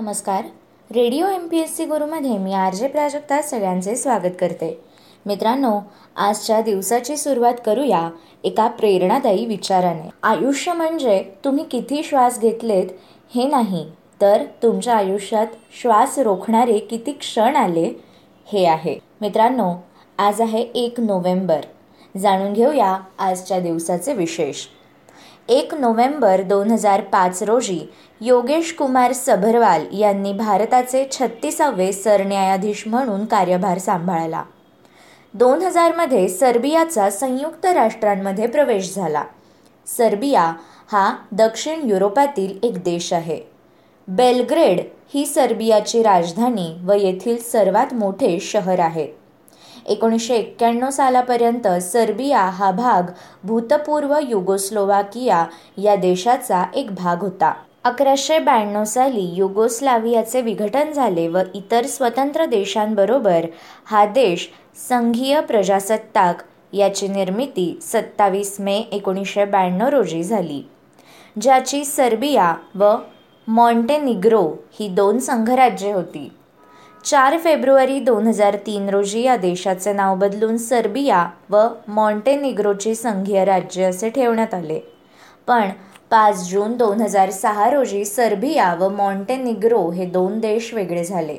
नमस्कार. Radio M P S C गुरुमध्ये मी R J Prajakta सगळ्यांचे स्वागत करते. मित्रांनो आजच्या दिवसाची सुरुवात करूया एका प्रेरणादायी विचाराने. आयुष्य म्हणजे तुम्ही किती श्वास घेतलेत हे नाही तर तुमच्या आयुष्यात श्वास रोखणारे किती क्षण आले हे आहे. मित्रांनो आज आहे एक नोव्हेंबर. जाणून घेऊया आजच्या दिवसाचे विशेष. एक नोव्हेंबर दोन हजार पाच रोजी योगेश कुमार सभरवाल यांनी भारताचे छत्तीसावे सरन्यायाधीश म्हणून कार्यभार सांभाळला. दोन हजारमध्ये सर्बियाचा संयुक्त राष्ट्रांमध्ये प्रवेश झाला. सर्बिया हा दक्षिण युरोपातील एक देश आहे. बेलग्रेड ही सर्बियाची राजधानी व येथील सर्वात मोठे शहर आहे. एकोणीसशे एक्क्याण्णव सालापर्यंत सर्बिया हा भाग भूतपूर्व युगोस्लोवाकिया या देशाचा एक भाग होता. अकराशे ब्याण्णव साली युगोस्लावियाचे विघटन झाले व इतर स्वतंत्र देशांबरोबर हा देश संघीय प्रजासत्ताक याची निर्मिती सत्तावीस मे एकोणीसशे ब्याण्णव रोजी झाली. ज्याची सर्बिया व मॉन्टेनिग्रो ही दोन संघराज्ये होती. चार फेब्रुवारी दोन हजार तीन रोजी या देशाचे नाव बदलून सर्बिया व मॉन्टेनिग्रोचे संघीय राज्य असे ठेवण्यात आले. पण पाच जून दोन हजार सहा रोजी सर्बिया व मॉन्टेनिग्रो हे दोन देश वेगळे झाले.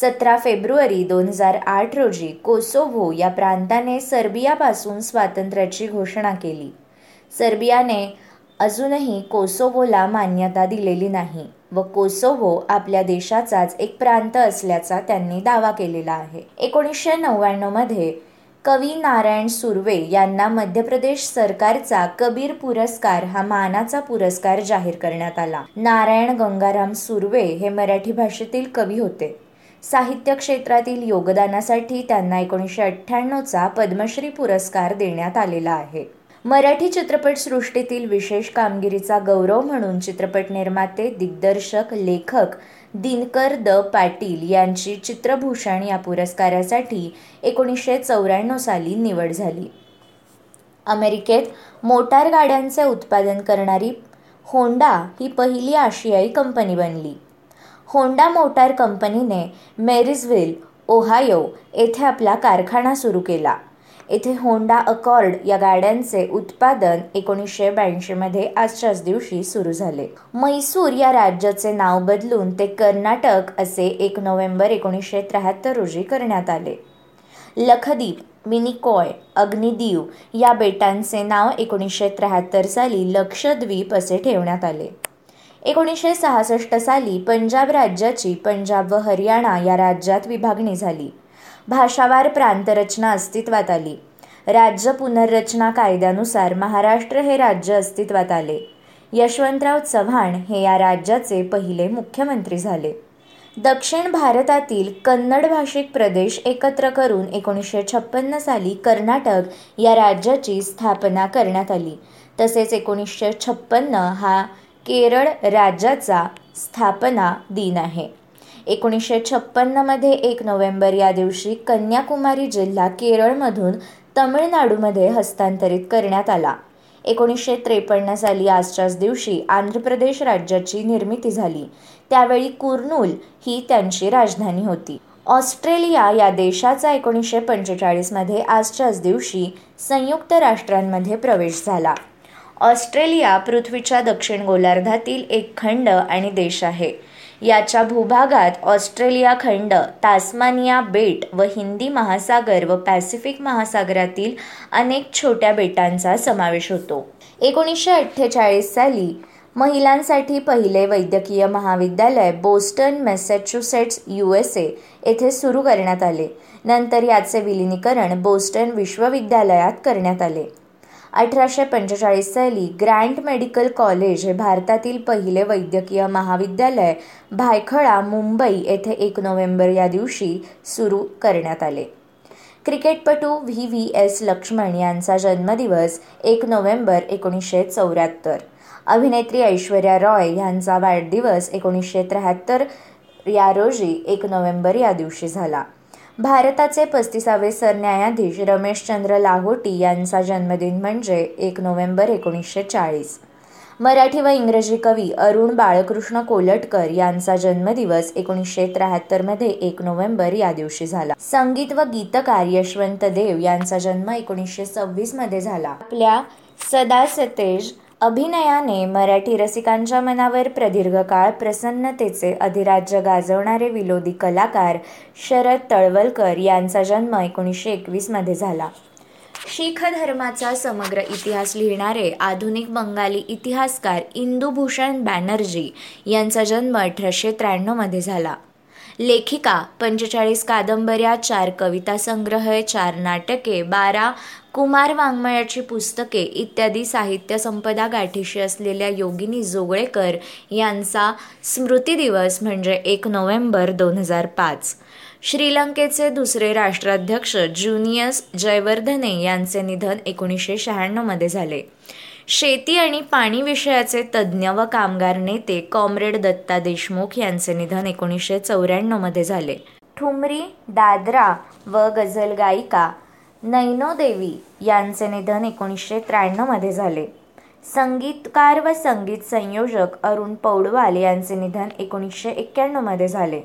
सतरा फेब्रुवारी दोन हजार आठ रोजी कोसोव्हो या प्रांताने सर्बियापासून स्वातंत्र्याची घोषणा केली. सर्बियाने अजूनही कोसोवोला मान्यता दिलेली नाही व कोसोव्हो आपल्या देशाचाच एक प्रांत असल्याचा त्यांनी दावा केलेला आहे. एकोणीसशे नव्याण्णवमध्ये कवी नारायण सुर्वे यांना मध्य प्रदेश सरकारचा कबीर पुरस्कार हा मानाचा पुरस्कार जाहीर करण्यात आला. नारायण गंगाराम सुर्वे हे मराठी भाषेतील कवी होते. साहित्य क्षेत्रातील योगदानासाठी त्यांना एकोणीसशे अठ्ठ्याण्णवचा पद्मश्री पुरस्कार देण्यात आलेला आहे. मराठी चित्रपटसृष्टीतील विशेष कामगिरीचा गौरव म्हणून चित्रपट निर्माते दिग्दर्शक लेखक दिनकर द पाटील यांची चित्रभूषण या पुरस्कारासाठी एकोणीसशे चौऱ्याण्णव साली निवड झाली. अमेरिकेत मोटार गाड्यांचे उत्पादन करणारी होंडा ही पहिली आशियाई कंपनी बनली. होंडा मोटार कंपनीने मेरिजविल ओहायो येथे आपला कारखाना सुरू केला. येथे होंडा अकॉर्ड या गाड्यांचे उत्पादन एकोणीसशे ब्याऐंशीमध्ये आजच्याच दिवशी सुरू झाले. मैसूर या राज्याचे नाव बदलून ते कर्नाटक असे एक नोव्हेंबर एकोणीसशे त्र्याहत्तर रोजी करण्यात आले. लखदीप मिनिकॉय अग्निदीव या बेटांचे नाव एकोणीसशे त्र्याहत्तर साली लक्षद्वीप असे ठेवण्यात आले. एकोणीसशे सहासष्ट साली पंजाब राज्याची पंजाब व हरियाणा या राज्यात विभागणी झाली. भाषावार प्रांतरचना अस्तित्वात आली. राज्य पुनर्रचना कायद्यानुसार महाराष्ट्र हे राज्य अस्तित्वात आले. यशवंतराव चव्हाण हे या राज्याचे पहिले मुख्यमंत्री झाले. दक्षिण भारतातील कन्नड भाषिक प्रदेश एकत्र करून एकोणीसशे छप्पन्न साली कर्नाटक या राज्याची स्थापना करण्यात आली. तसेच एकोणीसशे छप्पन्न हा केरळ राज्याचा स्थापना दिन आहे. एकोणीसशे छप्पन्नमध्ये एक नोव्हेंबर या दिवशी कन्याकुमारी जिल्हा केरळमधून तमिळनाडूमध्ये हस्तांतरित करण्यात आला. एकोणीसशे त्रेपन्न साली आजच्याच दिवशी आंध्र प्रदेश राज्याची निर्मिती झाली. त्यावेळी कुर्नूल ही त्यांची राजधानी होती. ऑस्ट्रेलिया या देशाचा एकोणीसशे पंचेचाळीसमध्ये आजच्याच दिवशी संयुक्त राष्ट्रांमध्ये प्रवेश झाला. ऑस्ट्रेलिया पृथ्वीच्या दक्षिण गोलार्धातील एक खंड आणि देश आहे. याच्या भूभागात ऑस्ट्रेलिया खंड तास्मानिया बेट व हिंदी महासागर व पॅसिफिक महासागरातील अनेक छोट्या बेटांचा समावेश होतो. एकोणीसशे अठ्ठेचाळीस साली महिलांसाठी पहिले वैद्यकीय महाविद्यालय Boston Massachusetts U S A येथे सुरू करण्यात आले. नंतर याचे विलिनीकरण बोस्टन विश्वविद्यालयात करण्यात आले. अठराशे पंचेचाळीस साली ग्रँट मेडिकल कॉलेज हे भारतातील पहिले वैद्यकीय महाविद्यालय भायखळा मुंबई येथे एक नोव्हेंबर या दिवशी सुरू करण्यात आले. क्रिकेटपटू व्ही व्ही एस लक्ष्मण यांचा जन्मदिवस एक नोव्हेंबर एकोणीसशे चौऱ्याहत्तर. अभिनेत्री ऐश्वर्या रॉय यांचा वाढदिवस एकोणीसशे त्र्याहत्तर या रोजी एक नोव्हेंबर या दिवशी झाला. भारताचे पस्तीसावे सरन्यायाधीश रमेशचंद्र लाहोटी यांचा जन्मदिन म्हणजे एक नोव्हेंबर एकोणीसशे चाळीस. मराठी व इंग्रजी कवी अरुण बाळकृष्ण कोलटकर यांचा जन्मदिवस एकोणीसशे त्र्याहत्तरमध्ये एक नोव्हेंबर या दिवशी झाला. संगीत व गीतकार यशवंत देव यांचा जन्म एकोणीसशे सव्वीसमध्ये झाला. आपल्या सदा सतेज अभिनयाने मराठी रसिकांच्या मनावर प्रदीर्घ काळ प्रसन्नतेचे अधिराज्य गाजवणारे विनोदी कलाकार शरद तळवलकर यांचा जन्म एकोणीसशे एकवीसमध्ये झाला. शीख धर्माचा समग्र इतिहास लिहिणारे आधुनिक बंगाली इतिहासकार इंदुभूषण बॅनर्जी यांचा जन्म अठराशे त्र्याण्णवमध्ये झाला. लेखिका पंचेचाळीस कादंबऱ्या चार कविता संग्रह चार नाटके बारा कुमार वाङ्मयाची पुस्तके इत्यादी साहित्य संपदा गाठीशी असलेल्या योगिनी जोगळेकर यांचा स्मृती दिवस म्हणजे एक नोव्हेंबर दोन हजार पाच. श्रीलंकेचे दुसरे राष्ट्राध्यक्ष ज्युनियस जयवर्धने यांचे निधन एकोणीसशे शहाण्णवमध्ये झाले. शेती आणि पाणी विषयाचे तज्ज्ञ व कामगार नेते कॉम्रेड दत्ता देशमुख यांचे निधन एकोणीसशे चौऱ्याण्णवमध्ये झाले. ठुमरी दादरा व गझल गायिका नैनो देवी यांचे निधन एकोणीसशे त्र्याण्णवमध्ये झाले. संगीतकार व संगीत संयोजक अरुण पौडवाल यांचे निधन एकोणीसशे एक्क्याण्णवमध्ये झाले.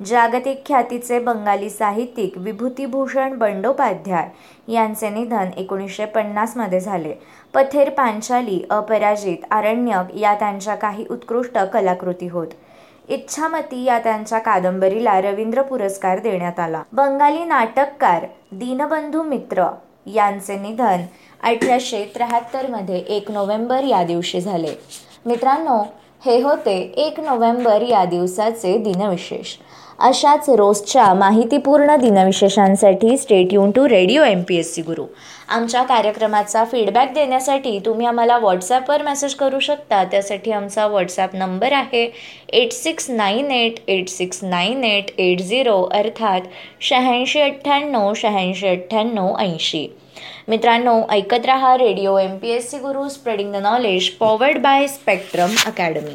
जागतिक ख्यातीचे बंगाली साहित्यिक विभूतिभूषण बंडोपाध्याय यांचे निधन एकोणीसशे पन्नासमध्ये झाले. पथेर पांचाली अपराजित आरण्यक या त्यांच्या काही उत्कृष्ट कलाकृती होत. इच्छामती या त्यांच्या कादंबरीला रवींद्र पुरस्कार देण्यात आला. बंगाली नाटककार दीनबंधू मित्र यांचे निधन अठराशे त्र्याहत्तरमध्ये एक नोव्हेंबर या दिवशी झाले. मित्रांनो हे होते एक नोव्हेंबर या दिवसाचे दिनविशेष. अशाच रोजच्या माहितीपूर्ण दिनविशेषांसाठी stay युन to radio M P S C Guru आमच्या कार्यक्रमाचा फीडबॅक देण्यासाठी तुम्ही आम्हाला व्हॉट्सॲपवर मेसेज करू शकता. त्यासाठी आमचा व्हॉट्सॲप नंबर आहे eight six nine eight eight six nine eight eight zero अर्थात शहाऐंशी अठ्ठ्याण्णव शहाऐंशी अठ्ठ्याण्णव ऐंशी. मित्रांनो ऐकत रहा radio M P S C Guru spreading the knowledge powered by Spectrum Academy